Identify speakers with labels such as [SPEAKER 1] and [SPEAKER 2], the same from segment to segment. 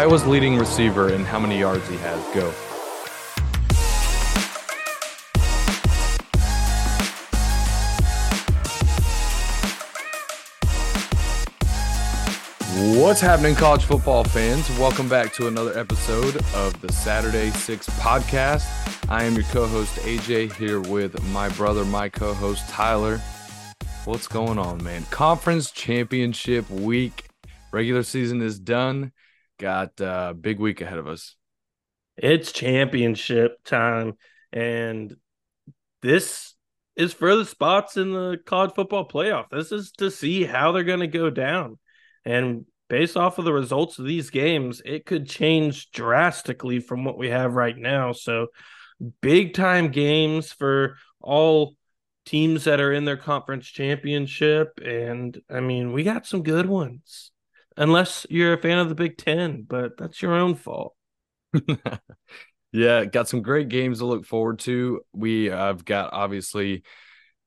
[SPEAKER 1] Iowa's leading receiver and how many yards he has. Go. What's happening, college football fans? Welcome back to another episode of the Saturday Six podcast. I am your co host, AJ, here with my brother, my co host, Tyler. What's going on, man? Conference championship week. Regular season is done. Got a uh, big week ahead of us.
[SPEAKER 2] It's championship time. And this is for the spots in the college football playoff. This is to see how they're going to go down. And based off of the results of these games, it could change drastically from what we have right now. So, big time games for all teams that are in their conference championship. And I mean, we got some good ones, unless you're a fan of the Big Ten, but that's your own fault.
[SPEAKER 1] yeah, got some great games to look forward to. We have got obviously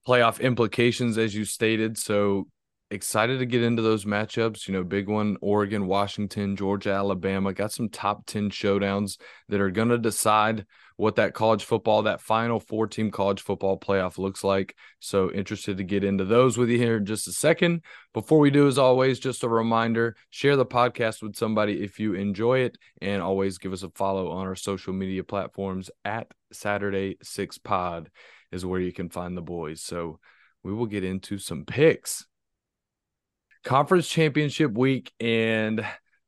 [SPEAKER 1] playoff implications, as you stated. So, excited to get into those matchups. You know, big one Oregon, Washington, Georgia, Alabama. Got some top 10 showdowns that are going to decide what that college football, that final four team college football playoff looks like. So interested to get into those with you here in just a second. Before we do, as always, just a reminder share the podcast with somebody if you enjoy it, and always give us a follow on our social media platforms at Saturday Six Pod is where you can find the boys. So we will get into some picks conference championship week and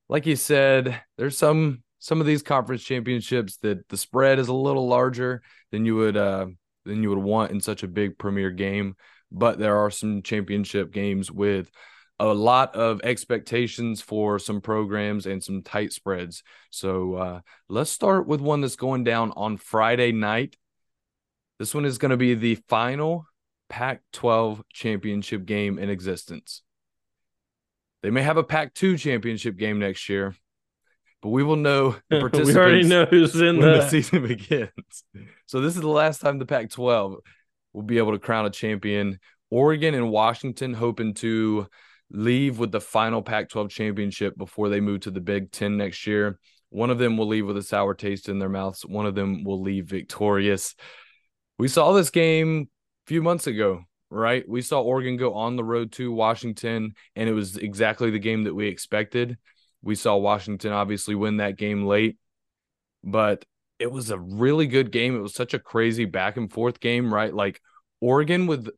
[SPEAKER 1] like you said there's some some of these conference championships that the spread is a little larger than you would uh than you would want in such a big premier game but there are some championship games with a lot of expectations for some programs and some tight spreads. So uh let's start with one that's going down on friday night. This one is going to be the final pac 12 championship game in existence they may have a Pac 2 championship game next year, but we will know
[SPEAKER 2] the participants we already know who's in
[SPEAKER 1] when the season begins. So this is the last time the Pac 12 will be able to crown a champion. Oregon and Washington hoping to leave with the final Pac 12 championship before they move to the Big Ten next year. One of them will leave with a sour taste in their mouths, one of them will leave victorious. We saw this game a few months ago right? We saw Oregon go on the road to Washington, and it was exactly the game that we expected. We saw Washington obviously win that game late, but it was a really good game. It was such a crazy back and forth game, right? Like Oregon with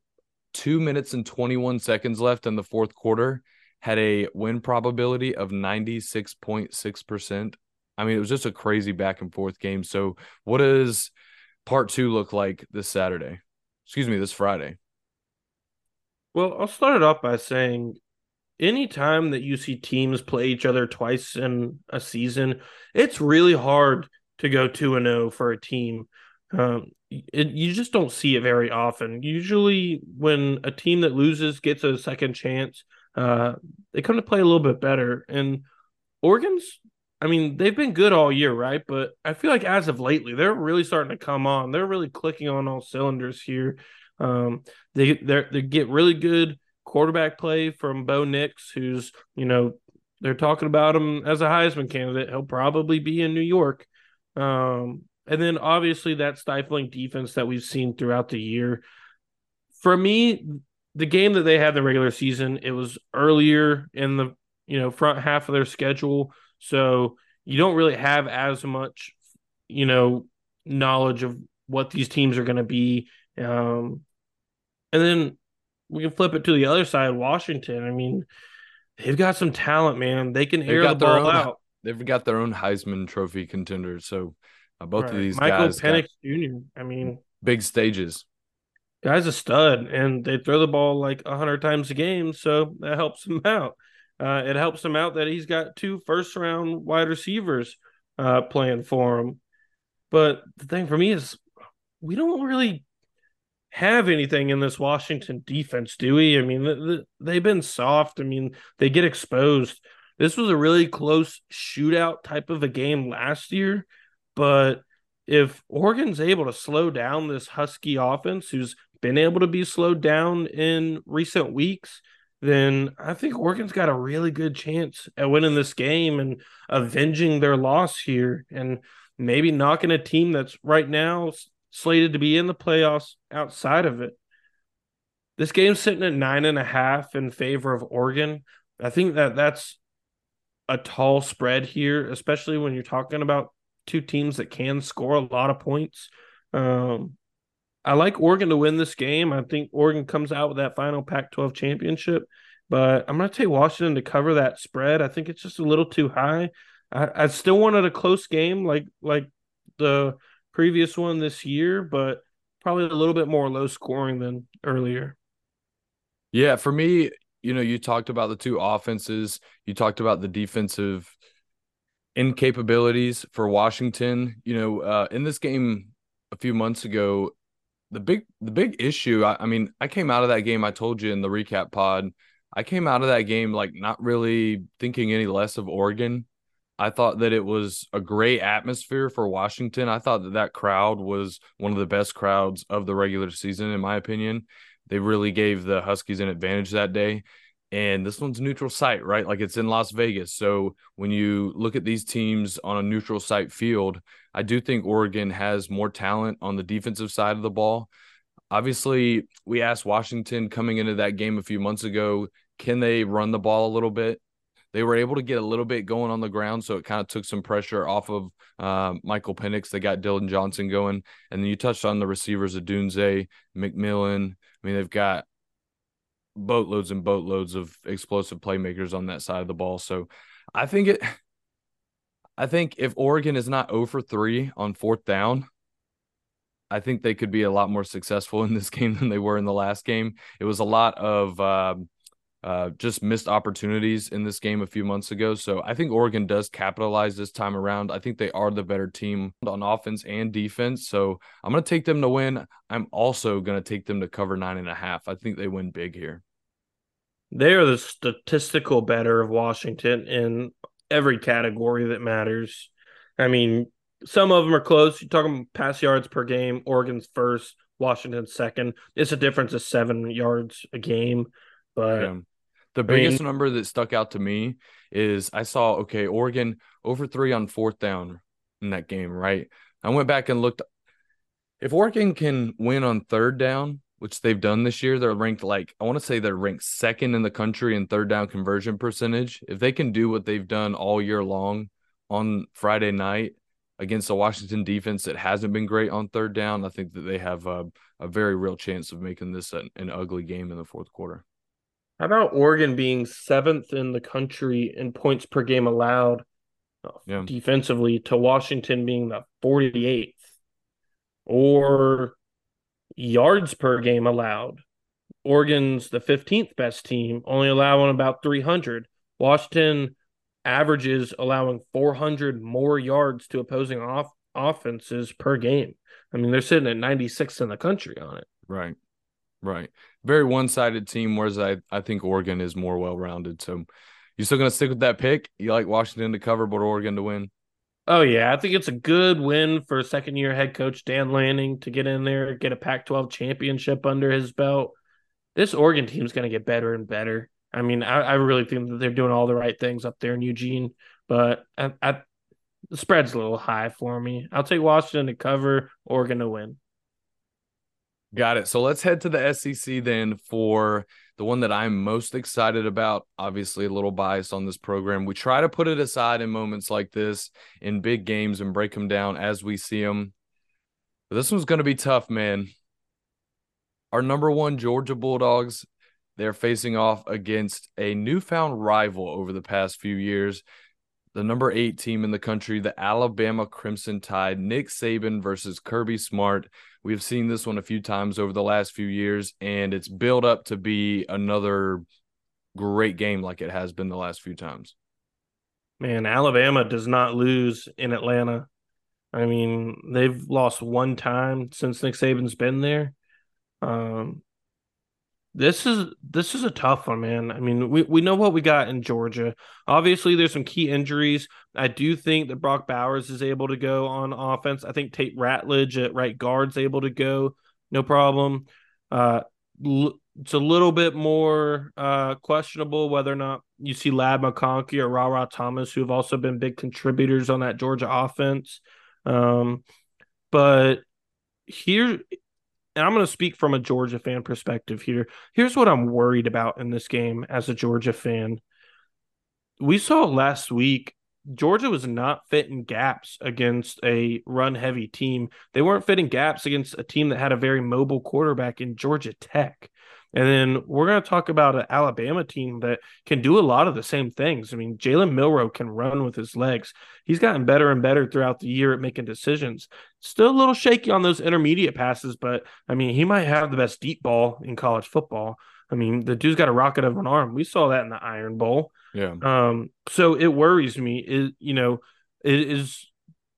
[SPEAKER 1] two minutes and 21 seconds left in the fourth quarter had a win probability of 96.6%. I mean, it was just a crazy back and forth game. So, what does part two look like this Saturday? Excuse me, this Friday.
[SPEAKER 2] Well, I'll start it off by saying anytime that you see teams play each other twice in a season, it's really hard to go 2 and 0 for a team. Um, it, you just don't see it very often. Usually, when a team that loses gets a second chance, uh, they come to play a little bit better. And Oregon's, I mean, they've been good all year, right? But I feel like as of lately, they're really starting to come on. They're really clicking on all cylinders here. Um, they they get really good quarterback play from Bo Nix, who's you know they're talking about him as a Heisman candidate. He'll probably be in New York. Um, and then obviously that stifling defense that we've seen throughout the year. For me, the game that they had in the regular season, it was earlier in the you know front half of their schedule, so you don't really have as much you know knowledge of what these teams are going to be. Um, and then we can flip it to the other side, Washington. I mean, they've got some talent, man. They can air the ball
[SPEAKER 1] own,
[SPEAKER 2] out.
[SPEAKER 1] They've got their own Heisman Trophy contenders. So uh, both right. of these
[SPEAKER 2] Michael
[SPEAKER 1] guys,
[SPEAKER 2] Penix Jr. I mean,
[SPEAKER 1] big stages.
[SPEAKER 2] Guy's a stud, and they throw the ball like hundred times a game, so that helps him out. Uh, it helps him out that he's got two first round wide receivers uh, playing for him. But the thing for me is, we don't really have anything in this Washington defense, do we? I mean, they've been soft. I mean, they get exposed. This was a really close shootout type of a game last year, but if Oregon's able to slow down this Husky offense, who's been able to be slowed down in recent weeks, then I think Oregon's got a really good chance at winning this game and avenging their loss here and maybe knocking a team that's right now slated to be in the playoffs outside of it. This game's sitting at nine and a half in favor of Oregon. I think that that's a tall spread here, especially when you're talking about two teams that can score a lot of points. Um, I like Oregon to win this game. I think Oregon comes out with that final Pac 12 championship, but I'm going to take Washington to cover that spread. I think it's just a little too high. I, I still wanted a close game like like the previous one this year, but probably a little bit more low scoring than earlier.
[SPEAKER 1] Yeah, for me, you know, you talked about the two offenses, you talked about the defensive incapabilities for Washington. You know, uh, in this game a few months ago, the big the big issue. I, I, mean, I came out of that game. I told you in the recap pod. I came out of that game like not really thinking any less of Oregon. I thought that it was a great atmosphere for Washington. I thought that that crowd was one of the best crowds of the regular season, in my opinion. They really gave the Huskies an advantage that day. And this one's neutral site, right? Like it's in Las Vegas. So when you look at these teams on a neutral site field, I do think Oregon has more talent on the defensive side of the ball. Obviously, we asked Washington coming into that game a few months ago, can they run the ball a little bit? They were able to get a little bit going on the ground, so it kind of took some pressure off of uh, Michael Penix. They got Dillon Johnson going, and then you touched on the receivers of Odunze, McMillan. I mean, they've got boatloads and boatloads of explosive playmakers on that side of the ball. So I think it I think if Oregon is not over 3 on fourth down, I think they could be a lot more successful in this game than they were in the last game. It was a lot of um, uh, just missed opportunities in this game a few months ago. So I think Oregon does capitalize this time around. I think they are the better team on offense and defense. So I'm going to take them to win. I'm also going to take them to cover nine and a half. I think they win big here.
[SPEAKER 2] They are the statistical better of Washington in every category that matters. I mean, some of them are close. You're talking pass yards per game. Oregon's first, Washington's second. It's a difference of seven yards a game. But yeah.
[SPEAKER 1] the biggest mean, number that stuck out to me is I saw okay, Oregon over three on fourth down in that game, right? I went back and looked. If Oregon can win on third down, which they've done this year, they're ranked like I want to say they're ranked second in the country in third down conversion percentage. If they can do what they've done all year long on Friday night against the Washington defense that hasn't been great on third down, I think that they have a, a very real chance of making this an, an ugly game in the fourth quarter.
[SPEAKER 2] How about Oregon being seventh in the country in points per game allowed uh, yeah. defensively to Washington being the 48th? Or yards per game allowed. Oregon's the 15th best team, only allowing about 300. Washington averages allowing 400 more yards to opposing off- offenses per game. I mean, they're sitting at 96th in the country on it.
[SPEAKER 1] Right. Right. Very one sided team, whereas I, I think Oregon is more well rounded. So you still going to stick with that pick? You like Washington to cover, but Oregon to win?
[SPEAKER 2] Oh, yeah. I think it's a good win for second year head coach Dan Lanning to get in there, get a Pac 12 championship under his belt. This Oregon team is going to get better and better. I mean, I, I, really think that they're doing all the right things up there in Eugene, but I, I, the spread's a little high for me. I'll take Washington to cover, Oregon to win.
[SPEAKER 1] Got it. So let's head to the SEC then for the one that I'm most excited about. Obviously, a little bias on this program. We try to put it aside in moments like this in big games and break them down as we see them. But this one's going to be tough, man. Our number one Georgia Bulldogs, they're facing off against a newfound rival over the past few years the number eight team in the country, the Alabama Crimson Tide, Nick Saban versus Kirby Smart. We've seen this one a few times over the last few years, and it's built up to be another great game like it has been the last few times.
[SPEAKER 2] Man, Alabama does not lose in Atlanta. I mean, they've lost one time since Nick Saban's been there. Um, this is this is a tough one, man. I mean, we, we know what we got in Georgia. Obviously, there's some key injuries. I do think that Brock Bowers is able to go on offense. I think Tate Ratledge at right guard's able to go, no problem. Uh, it's a little bit more uh, questionable whether or not you see Ladd McConkey or Ra Ra Thomas, who have also been big contributors on that Georgia offense. Um, but here, and I'm going to speak from a Georgia fan perspective here. Here's what I'm worried about in this game as a Georgia fan. We saw last week Georgia was not fitting gaps against a run heavy team. They weren't fitting gaps against a team that had a very mobile quarterback in Georgia Tech. And then we're going to talk about an Alabama team that can do a lot of the same things. I mean, Jalen Milroe can run with his legs. He's gotten better and better throughout the year at making decisions. Still a little shaky on those intermediate passes, but I mean, he might have the best deep ball in college football. I mean, the dude's got a rocket of an arm. We saw that in the Iron Bowl.
[SPEAKER 1] Yeah.
[SPEAKER 2] Um. So it worries me. Is you know, it is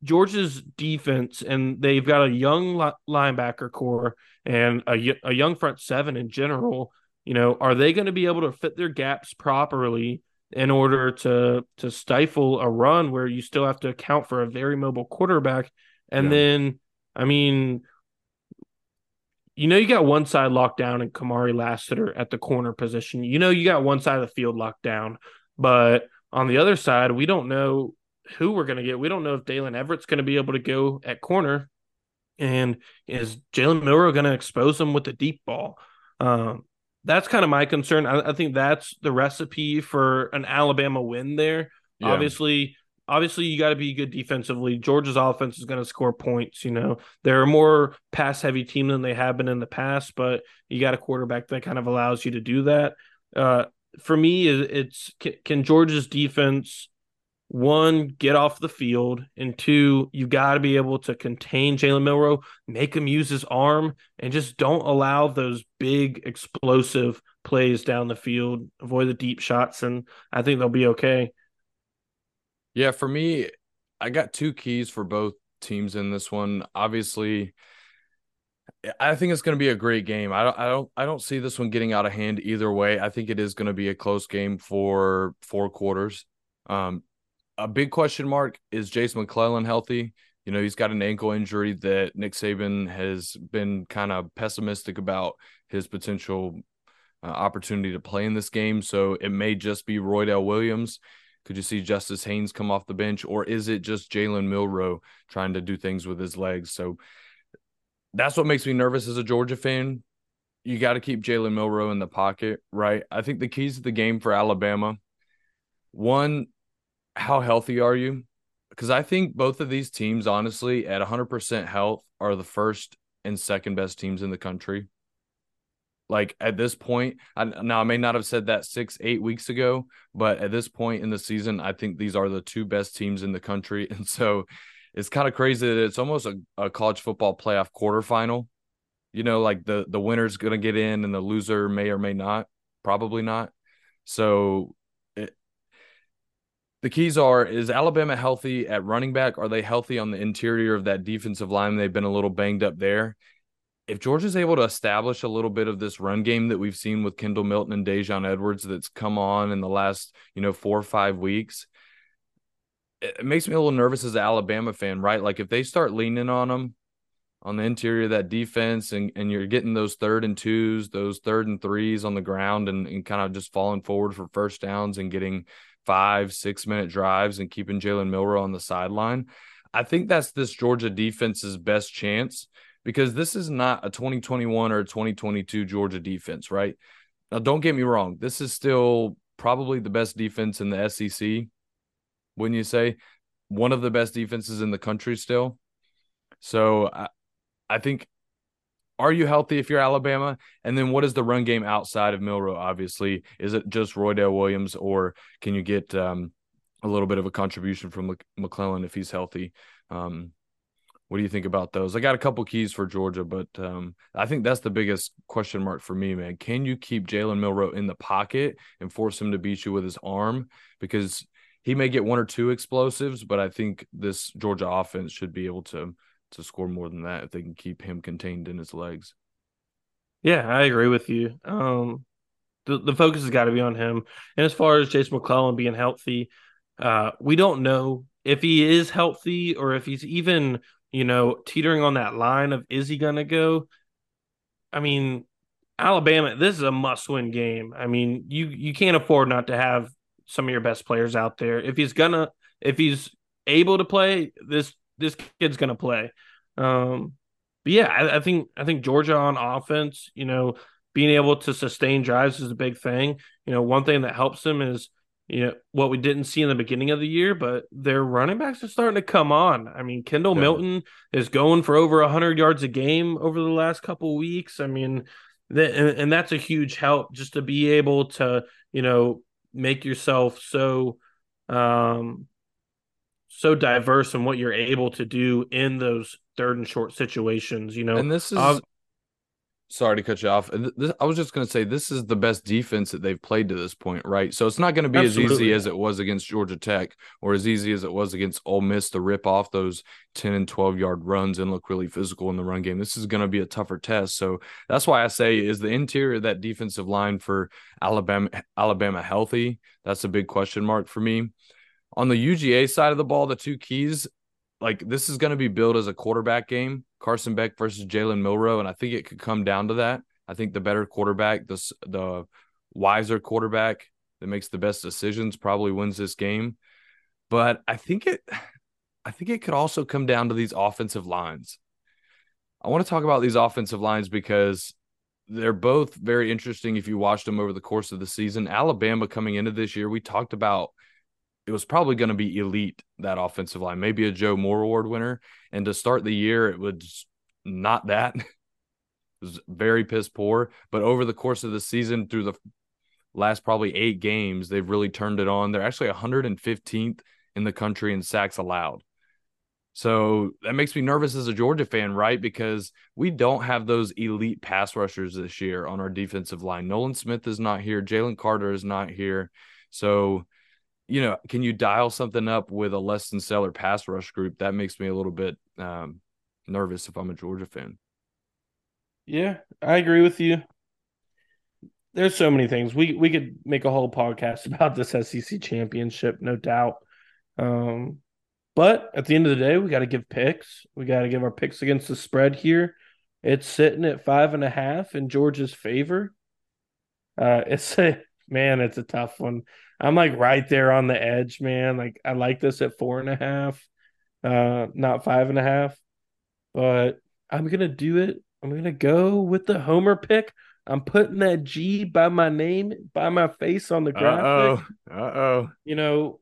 [SPEAKER 2] Georgia's defense, and they've got a young linebacker core and a, a young front seven in general. You know, are they going to be able to fit their gaps properly in order to to stifle a run where you still have to account for a very mobile quarterback? And yeah. then, I mean, you know, you got one side locked down and Kamari Lassiter at the corner position. You know, you got one side of the field locked down, but on the other side, we don't know who we're going to get. We don't know if Daylen Everett's going to be able to go at corner. And is Jalen Milroe going to expose them with the deep ball? Um, that's kind of my concern. I, I, think that's the recipe for an Alabama win there. Yeah. Obviously, obviously you got to be good defensively. Georgia's offense is going to score points. You know, they're a more pass heavy team than they have been in the past, but you got a quarterback that kind of allows you to do that. Uh, for me, it's can Georgia's defense one, get off the field, and two, you got to be able to contain Jalen Milroe, make him use his arm, and just don't allow those big explosive plays down the field. Avoid the deep shots, and I think they'll be okay.
[SPEAKER 1] Yeah, for me, I got two keys for both teams in this one. Obviously, I think it's going to be a great game. I don't, I don't, I don't see this one getting out of hand either way. I think it is going to be a close game for four quarters. Um, a big question mark is Jase McClellan healthy? You know, he's got an ankle injury that Nick Saban has been kind of pessimistic about his potential uh, opportunity to play in this game. So it may just be Roydell Williams. Could you see Justice Haynes come off the bench, or is it just Jalen Milroe trying to do things with his legs? So that's what makes me nervous as a Georgia fan. You got to keep Jalen Milroe in the pocket, right? I think the keys to the game for Alabama one, how healthy are you? Because I think both of these teams, honestly, at 100% health, are the first and second best teams in the country. Like at this point, I, now I may not have said that six, eight weeks ago, but at this point in the season, I think these are the two best teams in the country. And so it's kind of crazy that it's almost a, a college football playoff quarterfinal. You know, like the the winner's gonna get in and the loser may or may not, probably not. So the keys are is Alabama healthy at running back? Are they healthy on the interior of that defensive line? They've been a little banged up there. If Georgia's able to establish a little bit of this run game that we've seen with Kendall Milton and Daijun Edwards that's come on in the last, you know, four or five weeks, it makes me a little nervous as an Alabama fan, right? Like if they start leaning on them on the interior of that defense and, and you're getting those third and twos, those third and threes on the ground and, and kind of just falling forward for first downs and getting – five, six minute drives and keeping Jalen Milroe on the sideline. I think that's this Georgia defense's best chance because this is not a 2021 or 2022 Georgia defense, right? Now, don't get me wrong. This is still probably the best defense in the SEC. Wouldn't you say? One of the best defenses in the country still. So I, I think are you healthy if you're Alabama? And then what is the run game outside of Milroe? Obviously, is it just Roydell Williams, or can you get um, a little bit of a contribution from McClellan if he's healthy? Um, what do you think about those? I got a couple keys for Georgia, but um, I think that's the biggest question mark for me, man. Can you keep Jalen Milroe in the pocket and force him to beat you with his arm? Because he may get one or two explosives, but I think this Georgia offense should be able to to score more than that if they can keep him contained in his legs.
[SPEAKER 2] Yeah, I agree with you. Um, the the focus has got to be on him. And as far as Jase McClellan being healthy, uh, we don't know if he is healthy or if he's even you know teetering on that line of is he gonna go. I mean, Alabama, this is a must-win game. I mean, you you can't afford not to have some of your best players out there. If he's gonna, if he's able to play, this this kid's gonna play. Um, but yeah, I, I think I think Georgia on offense, you know, being able to sustain drives is a big thing. You know, one thing that helps them is you know what we didn't see in the beginning of the year, but their running backs are starting to come on. I mean, Kendall yeah. Milton is going for over hundred yards a game over the last couple weeks. I mean, that, and, and that's a huge help just to be able to you know make yourself so um so diverse in what you're able to do in those third and short situations. You know,
[SPEAKER 1] and this is. Sorry to cut you off. This, I was just going to say this is the best defense that they've played to this point, right? So it's not going to be Absolutely. as easy as it was against Georgia Tech or as easy as it was against Ole Miss to rip off those 10 and 12 yard runs and look really physical in the run game. This is going to be a tougher test. So that's why I say is the interior of that defensive line for Alabama Alabama healthy? That's a big question mark for me. On the UGA side of the ball, the two keys, like this is going to be billed as a quarterback game, Carson Beck versus Jalen Milroe, and I think it could come down to that. I think the better quarterback, the the wiser quarterback that makes the best decisions, probably wins this game. But I think it, I think it could also come down to these offensive lines. I want to talk about these offensive lines because they're both very interesting if you watched them over the course of the season. Alabama coming into this year, we talked about it was probably going to be elite that offensive line, maybe a Joe Moore Award winner. And to start the year, it was not that. it was very piss poor. But over the course of the season, through the last probably eight games, they've really turned it on. They're actually 115th in the country in sacks allowed. So that makes me nervous as a Georgia fan, right? Because we don't have those elite pass rushers this year on our defensive line. Nolan Smith is not here. Jalen Carter is not here. So you know, can you dial something up with a less than stellar pass rush group? That makes me a little bit um, nervous if I'm a Georgia fan.
[SPEAKER 2] Yeah, I agree with you. There's so many things we we could make a whole podcast about this SEC championship, no doubt. Um, but at the end of the day, we got to give picks. We got to give our picks against the spread here. It's sitting at five and a half in Georgia's favor. Uh, it's a man, it's a tough one. I'm like right there on the edge, man. Like I like this at four and a half, uh, not five and a half. But I'm gonna do it. I'm gonna go with the homer pick. I'm putting that G by my name, by my face on the graphic.
[SPEAKER 1] Uh oh. Uh oh.
[SPEAKER 2] You know,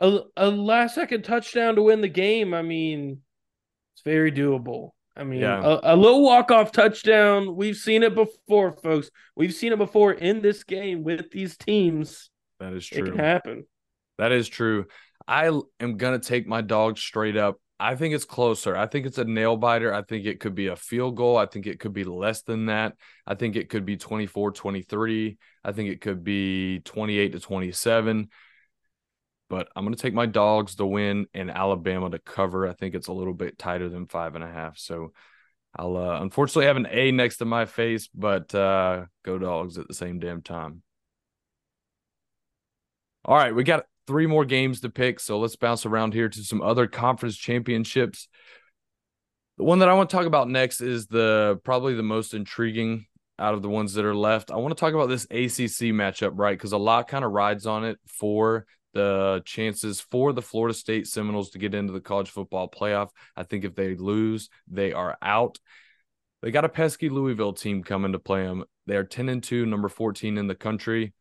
[SPEAKER 2] a, a last second touchdown to win the game. I mean, it's very doable. I mean, yeah. a, a little walk off touchdown. We've seen it before, folks. We've seen it before in this game with these teams.
[SPEAKER 1] That is true.
[SPEAKER 2] It can happen.
[SPEAKER 1] That is true. I am gonna take my dog straight up. I think it's closer. I think it's a nail biter. I think it could be a field goal. I think it could be less than that. I think it could be 24 23. I think it could be 28 to 27. But I'm going to take my dogs to win and Alabama to cover. I think it's a little bit tighter than five and a half. So I'll uh, unfortunately have an A next to my face, but uh, go dogs at the same damn time. All right, we got three more games to pick, so let's bounce around here to some other conference championships. The one that I want to talk about next is the probably the most intriguing out of the ones that are left. I want to talk about this ACC matchup, right? Because a lot kind of rides on it for the chances for the Florida State Seminoles to get into the college football playoff. I think if they lose, they are out. They got a pesky Louisville team coming to play them. They are 10 and 2, number 14 in the country.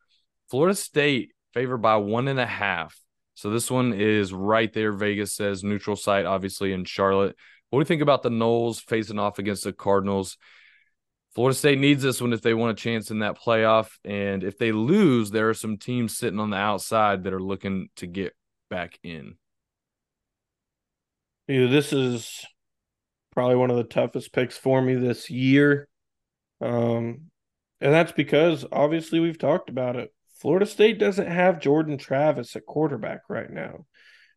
[SPEAKER 1] Florida State favored by one and a half. So this one is right there. Vegas says neutral site, obviously in Charlotte. What do you think about the Noles facing off against the Cardinals? Florida State needs this one if they want a chance in that playoff. And if they lose, there are some teams sitting on the outside that are looking to get back in.
[SPEAKER 2] Yeah, this is probably one of the toughest picks for me this year. Um, and that's because obviously we've talked about it. Florida State doesn't have Jordan Travis at quarterback right now.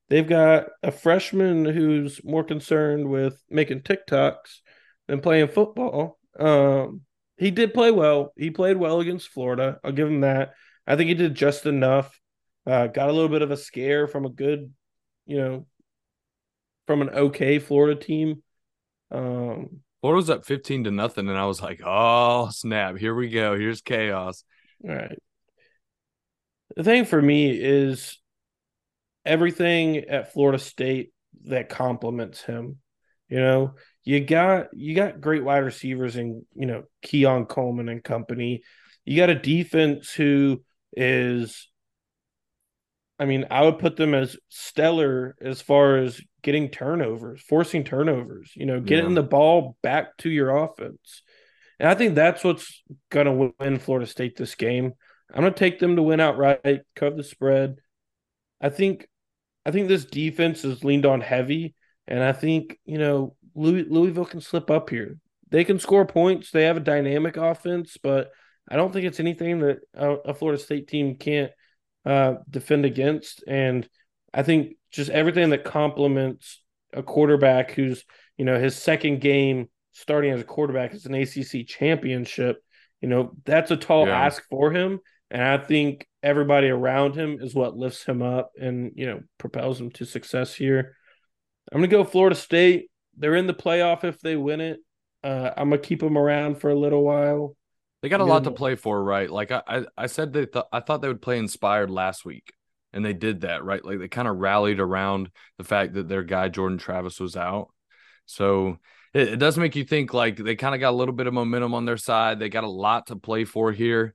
[SPEAKER 2] They've got a freshman who's more concerned with making TikToks than playing football. Um, he did play well. He played well against Florida. I'll give him that. I think he did just enough. Uh, got a little bit of a scare from a good, you know, from an okay Florida team. Um,
[SPEAKER 1] Florida was up 15 to nothing, and I was like, oh, snap. Here we go. Here's chaos.
[SPEAKER 2] All right. The thing for me is everything at Florida State that complements him. You know, you got you got great wide receivers and you know, Keon Coleman and company. You got a defense who is I mean, I would put them as stellar as far as getting turnovers, forcing turnovers, you know, getting yeah. the ball back to your offense. And I think that's what's going to win Florida State this game. I'm going to take them to win outright, cover the spread. I think I think this defense is leaned on heavy, and I think, you know, Louis, Louisville can slip up here. They can score points. They have a dynamic offense, but I don't think it's anything that a, a Florida State team can't – uh, defend against. And I think just everything that complements a quarterback who's, you know, his second game starting as a quarterback is an ACC championship. You know, that's a tall yeah. ask for him. And I think everybody around him is what lifts him up and, you know, propels him to success here. I'm going to go Florida State. They're in the playoff if they win it. Uh, I'm going to keep them around for a little while.
[SPEAKER 1] They got a lot to play for, right? Like I, I, I said they thought I thought they would play inspired last week, and they did that, right? Like they kind of rallied around the fact that their guy Jordan Travis was out. So it, it does make you think like they kind of got a little bit of momentum on their side. They got a lot to play for here.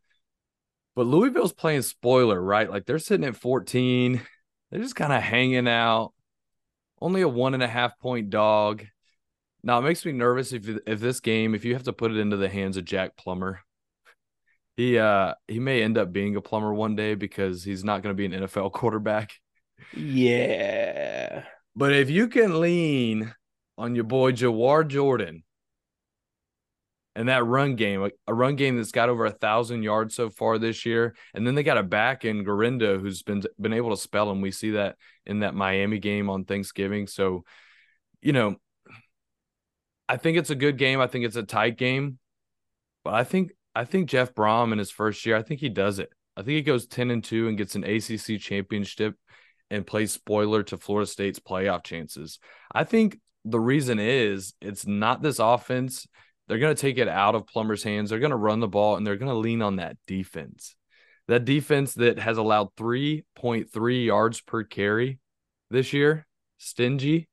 [SPEAKER 1] But Louisville's playing spoiler, right? Like they're sitting at 14. They're just kind of hanging out. Only a one and a half point dog. Now it makes me nervous if if this game, if you have to put it into the hands of Jack Plummer, he uh he may end up being a plumber one day because he's not going to be an NFL quarterback.
[SPEAKER 2] Yeah.
[SPEAKER 1] But if you can lean on your boy Jawhar Jordan and that run game, a run game that's got over a thousand yards so far this year, and then they got a back in Guerendo who's been been able to spell him. We see that in that Miami game on Thanksgiving. So, you know, I think it's a good game. I think it's a tight game, but I think I think Jeff Brohm in his first year, I think he does it. I think he goes 10 and 2 and gets an ACC championship and plays spoiler to Florida State's playoff chances. I think the reason is it's not this offense. They're going to take it out of Plummer's hands. They're going to run the ball and they're going to lean on that defense. That defense that has allowed 3.3 yards per carry this year, stingy.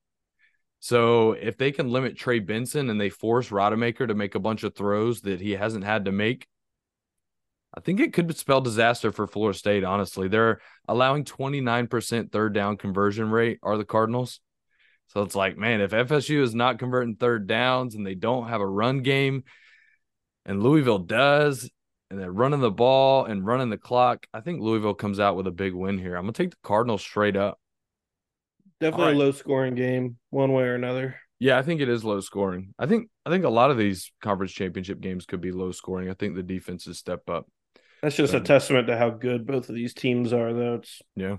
[SPEAKER 1] So if they can limit Trey Benson and they force Rodemaker to make a bunch of throws that he hasn't had to make, I think it could spell disaster for Florida State. Honestly, they're allowing 29% third down conversion rate are the Cardinals. So it's like, man, if FSU is not converting third downs and they don't have a run game, and Louisville does, and they're running the ball and running the clock, I think Louisville comes out with a big win here. I'm gonna take the Cardinals straight up.
[SPEAKER 2] Definitely right. a low scoring game, one way or another.
[SPEAKER 1] Yeah, I think it is low scoring. I think I think a lot of these conference championship games could be low scoring. I think the defenses step up.
[SPEAKER 2] That's just a testament to how good both of these teams are, though. It's
[SPEAKER 1] yeah.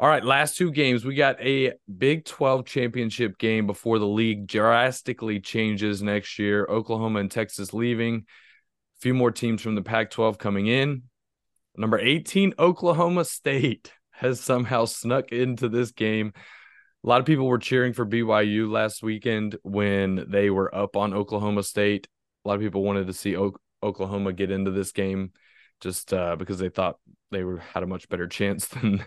[SPEAKER 1] All right, last two games. We got a Big 12 championship game before the league drastically changes next year. Oklahoma and Texas leaving. A few more teams from the Pac 12 coming in. Number 18, Oklahoma State has somehow snuck into this game. A lot of people were cheering for BYU last weekend when they were up on Oklahoma State. A lot of people wanted to see o- Oklahoma get into this game just uh, because they thought they were had a much better chance than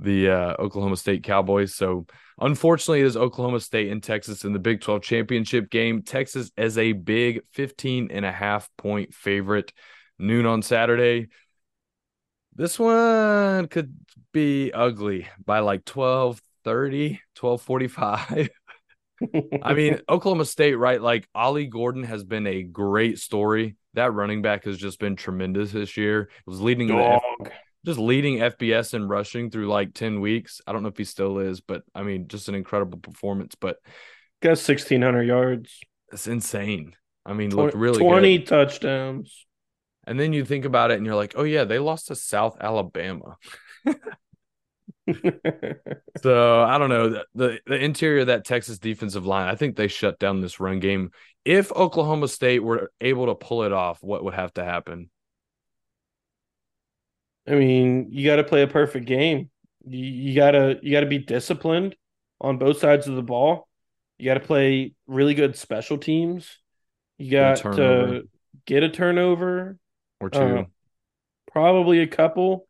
[SPEAKER 1] the uh, Oklahoma State Cowboys. So, unfortunately, it is Oklahoma State and Texas in the Big 12 championship game. Texas as a big 15 and a half point favorite noon on Saturday. This one could be ugly by like 12 30, 12 45. I mean, Oklahoma State, right? Like Ollie Gordon has been a great story. That running back has just been tremendous this year. It was leading the F- just leading FBS and rushing through like 10 weeks. I don't know if he still is, but I mean, just an incredible performance. But
[SPEAKER 2] got 1600 yards.
[SPEAKER 1] It's insane. I mean, look really
[SPEAKER 2] 20 good. touchdowns.
[SPEAKER 1] And then you think about it and you're like, oh, yeah, they lost to South Alabama. so I don't know the, the, the interior of that Texas defensive line. I think they shut down this run game. If Oklahoma State were able to pull it off, what would have to happen?
[SPEAKER 2] I mean, you got to play a perfect game. You, you gotta you gotta be disciplined on both sides of the ball. You got to play really good special teams. You got to get a turnover
[SPEAKER 1] or two, uh,
[SPEAKER 2] probably a couple.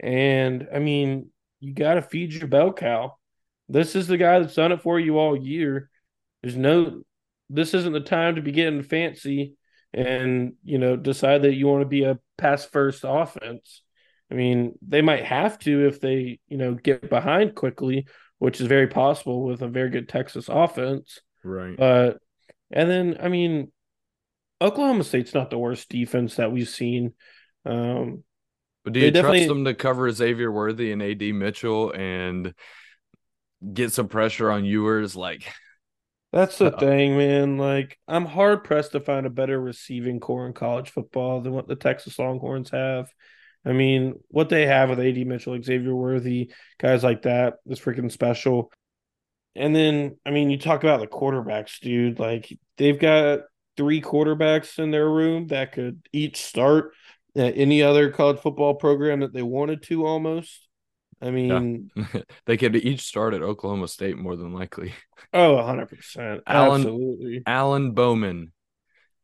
[SPEAKER 2] And I mean, you got to feed your bell cow. This is the guy that's done it for you all year. There's no, this isn't the time to be getting fancy and, you know, decide that you want to be a pass first offense. I mean, they might have to if they, you know, get behind quickly, which is very possible with a very good Texas offense.
[SPEAKER 1] Right.
[SPEAKER 2] But, and then, I mean, Oklahoma State's not the worst defense that we've seen. Um,
[SPEAKER 1] but do you trust them to cover Xavier Worthy and AD Mitchell and get some pressure on Ewers? Like,
[SPEAKER 2] that's the thing, man. Like, I'm hard pressed to find a better receiving core in college football than what the Texas Longhorns have. I mean, what they have with AD Mitchell, Xavier Worthy, guys like that is freaking special. And then, I mean, you talk about the quarterbacks, dude. Like, they've got three quarterbacks in their room that could each start at any other college football program that they wanted to almost. I mean,
[SPEAKER 1] yeah. they could each start at Oklahoma State more than likely.
[SPEAKER 2] Oh, 100%. Alan, Absolutely.
[SPEAKER 1] Alan Bowman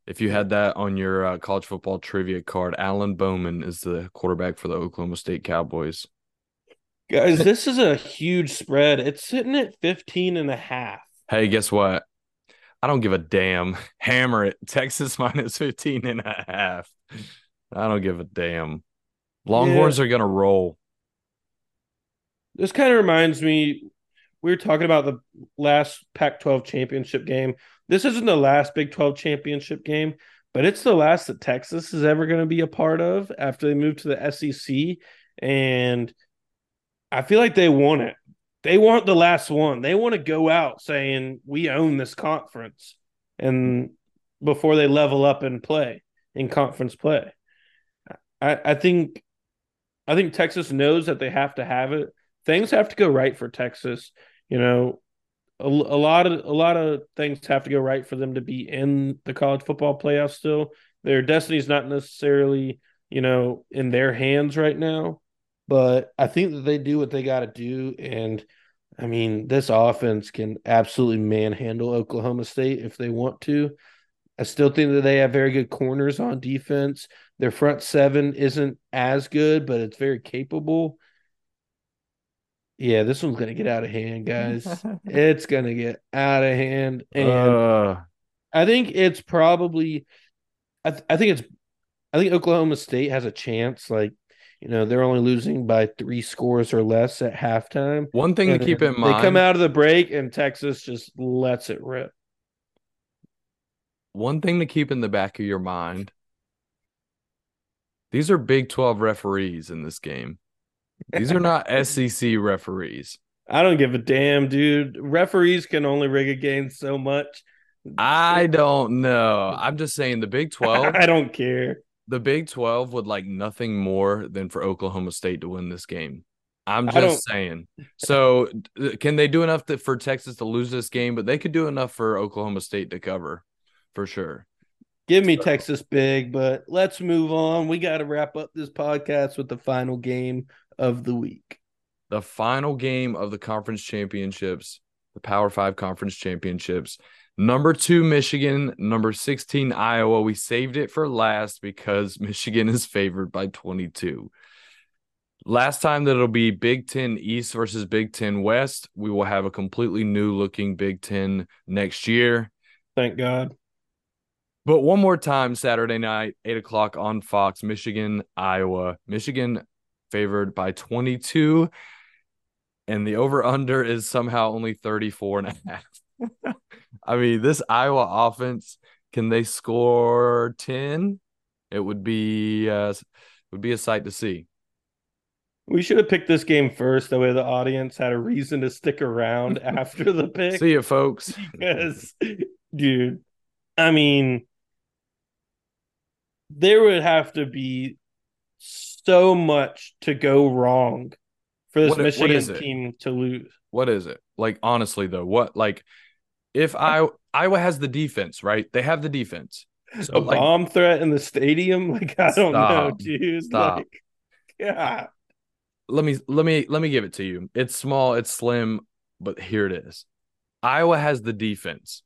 [SPEAKER 1] if you had that on your uh, college football trivia card, Alan Bowman is the quarterback for the Oklahoma State Cowboys.
[SPEAKER 2] Guys, this is a huge spread. It's sitting at 15 and a half.
[SPEAKER 1] Hey, guess what? I don't give a damn. Hammer it. Texas minus 15 and a half. I don't give a damn. Longhorns yeah. are going to roll.
[SPEAKER 2] This kind of reminds me we were talking about the last Pac 12 championship game. This isn't the last Big 12 championship game, but it's the last that Texas is ever going to be a part of after they move to the SEC. And I feel like they want it. They want the last one. They want to go out saying, we own this conference. And before they level up and play in conference play. I, I think I think Texas knows that they have to have it. Things have to go right for Texas. You know, a, a lot of a lot of things have to go right for them to be in the college football playoff still. Their destiny is not necessarily, you know, in their hands right now, but I think that they do what they got to do and I mean, this offense can absolutely manhandle Oklahoma State if they want to. I still think that they have very good corners on defense. Their front seven isn't as good, but it's very capable. Yeah, this one's gonna get out of hand, guys. it's gonna get out of hand, and uh. I think it's probably, I, th- I think it's, I think Oklahoma State has a chance. Like, you know, they're only losing by three scores or less at halftime.
[SPEAKER 1] One thing to keep in mind:
[SPEAKER 2] they come out of the break, and Texas just lets it rip.
[SPEAKER 1] One thing to keep in the back of your mind: these are Big Twelve referees in this game. These are not SEC referees.
[SPEAKER 2] I don't give a damn, dude. Referees can only rig a game so much.
[SPEAKER 1] I don't know. I'm just saying the Big 12.
[SPEAKER 2] I don't care.
[SPEAKER 1] The Big 12 would like nothing more than for Oklahoma State to win this game. I'm just saying. So, can they do enough to, for Texas to lose this game? But they could do enough for Oklahoma State to cover for sure.
[SPEAKER 2] Give me so. Texas big, but let's move on. We got to wrap up this podcast with the final game of the week.
[SPEAKER 1] The final game of the conference championships, the Power Five conference championships. Number two, Michigan. Number 16, Iowa. We saved it for last because Michigan is favored by 22. Last time that it'll be Big Ten East versus Big Ten West. We will have a completely new looking Big Ten next year.
[SPEAKER 2] Thank God.
[SPEAKER 1] But one more time, Saturday night, eight o'clock on Fox, Michigan, Iowa. Michigan favored by 22 and the over under is somehow only 34 and a half. I mean, this Iowa offense, can they score 10? It would be uh would be a sight to see.
[SPEAKER 2] We should have picked this game first. That way, the audience had a reason to stick around after the pick.
[SPEAKER 1] See you, folks.
[SPEAKER 2] Because, dude, I mean, there would have to be so much to go wrong for this what, Michigan what team to lose.
[SPEAKER 1] What is it? Like honestly though, what like if I Iowa has the defense, right? They have the defense.
[SPEAKER 2] So, a like, bomb threat in the stadium? Like I don't stop, know, dude. Stop. Like, yeah.
[SPEAKER 1] Let me let me let me give it to you. It's small, it's slim, but here it is. Iowa has the defense.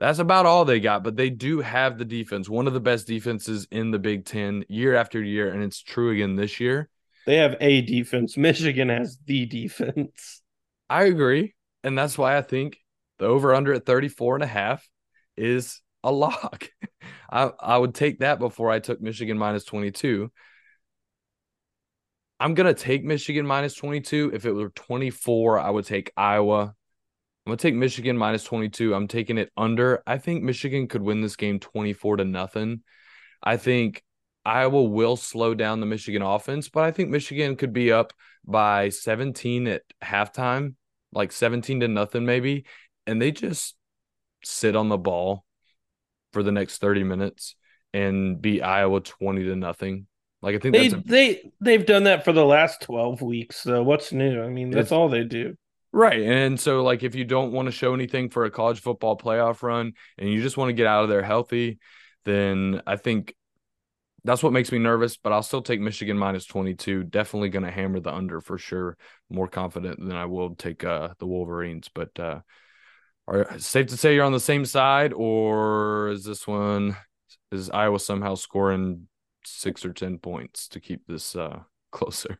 [SPEAKER 1] That's about all they got, but they do have the defense, one of the best defenses in the Big Ten year after year, and it's true again this year.
[SPEAKER 2] They have a defense. Michigan has the defense.
[SPEAKER 1] I agree. And that's why I think the over under at 34 and a half is a lock. I, I would take that before I took Michigan minus 22. I'm going to take Michigan minus 22. If it were 24, I would take Iowa. I'm gonna take Michigan minus 22. I'm taking it under. I think Michigan could win this game 24 to nothing. I think Iowa will slow down the Michigan offense, but I think Michigan could be up by 17 at halftime, like 17 to nothing maybe, and they just sit on the ball for the next 30 minutes and beat Iowa 20 to nothing. Like I think
[SPEAKER 2] they
[SPEAKER 1] a,
[SPEAKER 2] they they've done that for the last 12 weeks. So what's new? I mean, that's all they do.
[SPEAKER 1] Right. And so, like, if you don't want to show anything for a college football playoff run and you just want to get out of there healthy, then I think that's what makes me nervous. But I'll still take Michigan minus 22. Definitely going to hammer the under for sure. More confident than I will take uh, the Wolverines. But uh, are safe to say you're on the same side, or is this one, is Iowa somehow scoring six or 10 points to keep this uh, closer?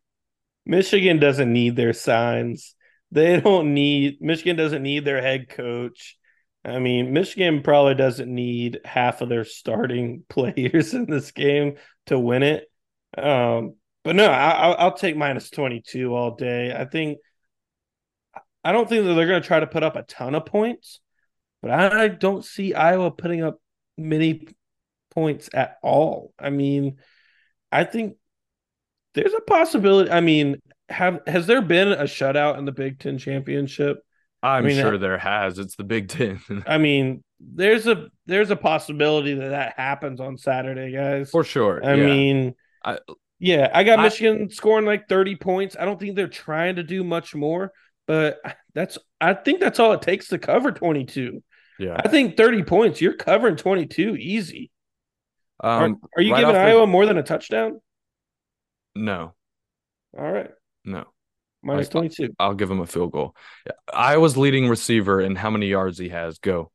[SPEAKER 2] Michigan doesn't need their signs they don't need Michigan doesn't need their head coach. I mean, Michigan probably doesn't need half of their starting players in this game to win it. Um, but no, I, will take minus 22 all day. I think, I don't think that they're going to try to put up a ton of points, but I don't see Iowa putting up many points at all. I mean, I think there's a possibility. I mean, have has there been a shutout in the Big Ten championship?
[SPEAKER 1] I'm I mean, sure there has. It's the Big Ten.
[SPEAKER 2] I mean, there's a there's a possibility that that happens on Saturday, guys.
[SPEAKER 1] For sure.
[SPEAKER 2] I yeah. mean, I, yeah, I got I, Michigan scoring like 30 points. I don't think they're trying to do much more, but that's I think that's all it takes to cover 22.
[SPEAKER 1] Yeah.
[SPEAKER 2] I think 30 points, you're covering 22 easy.
[SPEAKER 1] Um,
[SPEAKER 2] are, are you right giving Iowa the... more than a touchdown?
[SPEAKER 1] No.
[SPEAKER 2] All right.
[SPEAKER 1] No.
[SPEAKER 2] Minus 22.
[SPEAKER 1] I'll give him a field goal. Iowa's leading receiver and how many yards he has. Go.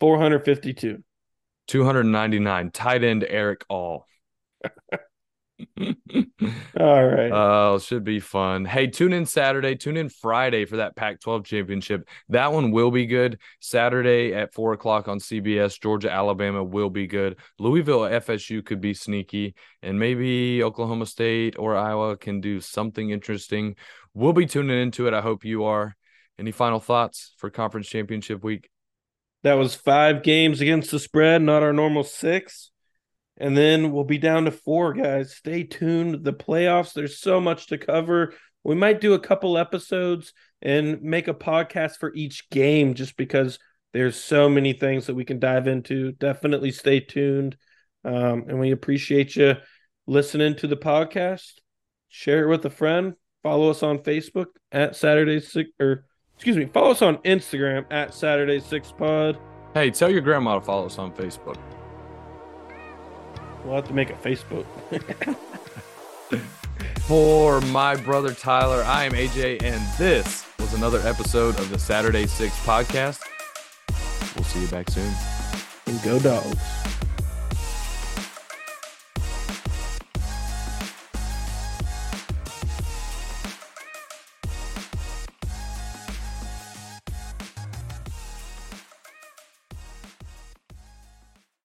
[SPEAKER 2] 452.
[SPEAKER 1] 299. Tight end Erick All.
[SPEAKER 2] All right.
[SPEAKER 1] Oh, uh, should be fun. Hey, tune in Saturday, tune in Friday for that Pac 12 championship. That one will be good. Saturday at four o'clock on CBS, Georgia, Alabama will be good. Louisville, FSU could be sneaky, and maybe Oklahoma State or Iowa can do something interesting. We'll be tuning into it. I hope you are. Any final thoughts for conference championship week?
[SPEAKER 2] That was five games against the spread, not our normal six and then we'll be down to four guys. Stay tuned. The playoffs, there's so much to cover. We might do a couple episodes and make a podcast for each game just because there's so many things that we can dive into. Definitely stay tuned. Um, and we appreciate you listening to the podcast. Share it with a friend. Follow us on Facebook at Saturday Six or excuse me, follow us on Instagram at Saturday Six Pod.
[SPEAKER 1] Hey, tell your grandma to follow us on Facebook.
[SPEAKER 2] We'll have to make a Facebook.
[SPEAKER 1] For my brother Tyler, I am AJ, and this was another episode of the Saturday Six podcast. We'll see you back soon.
[SPEAKER 2] And go dogs.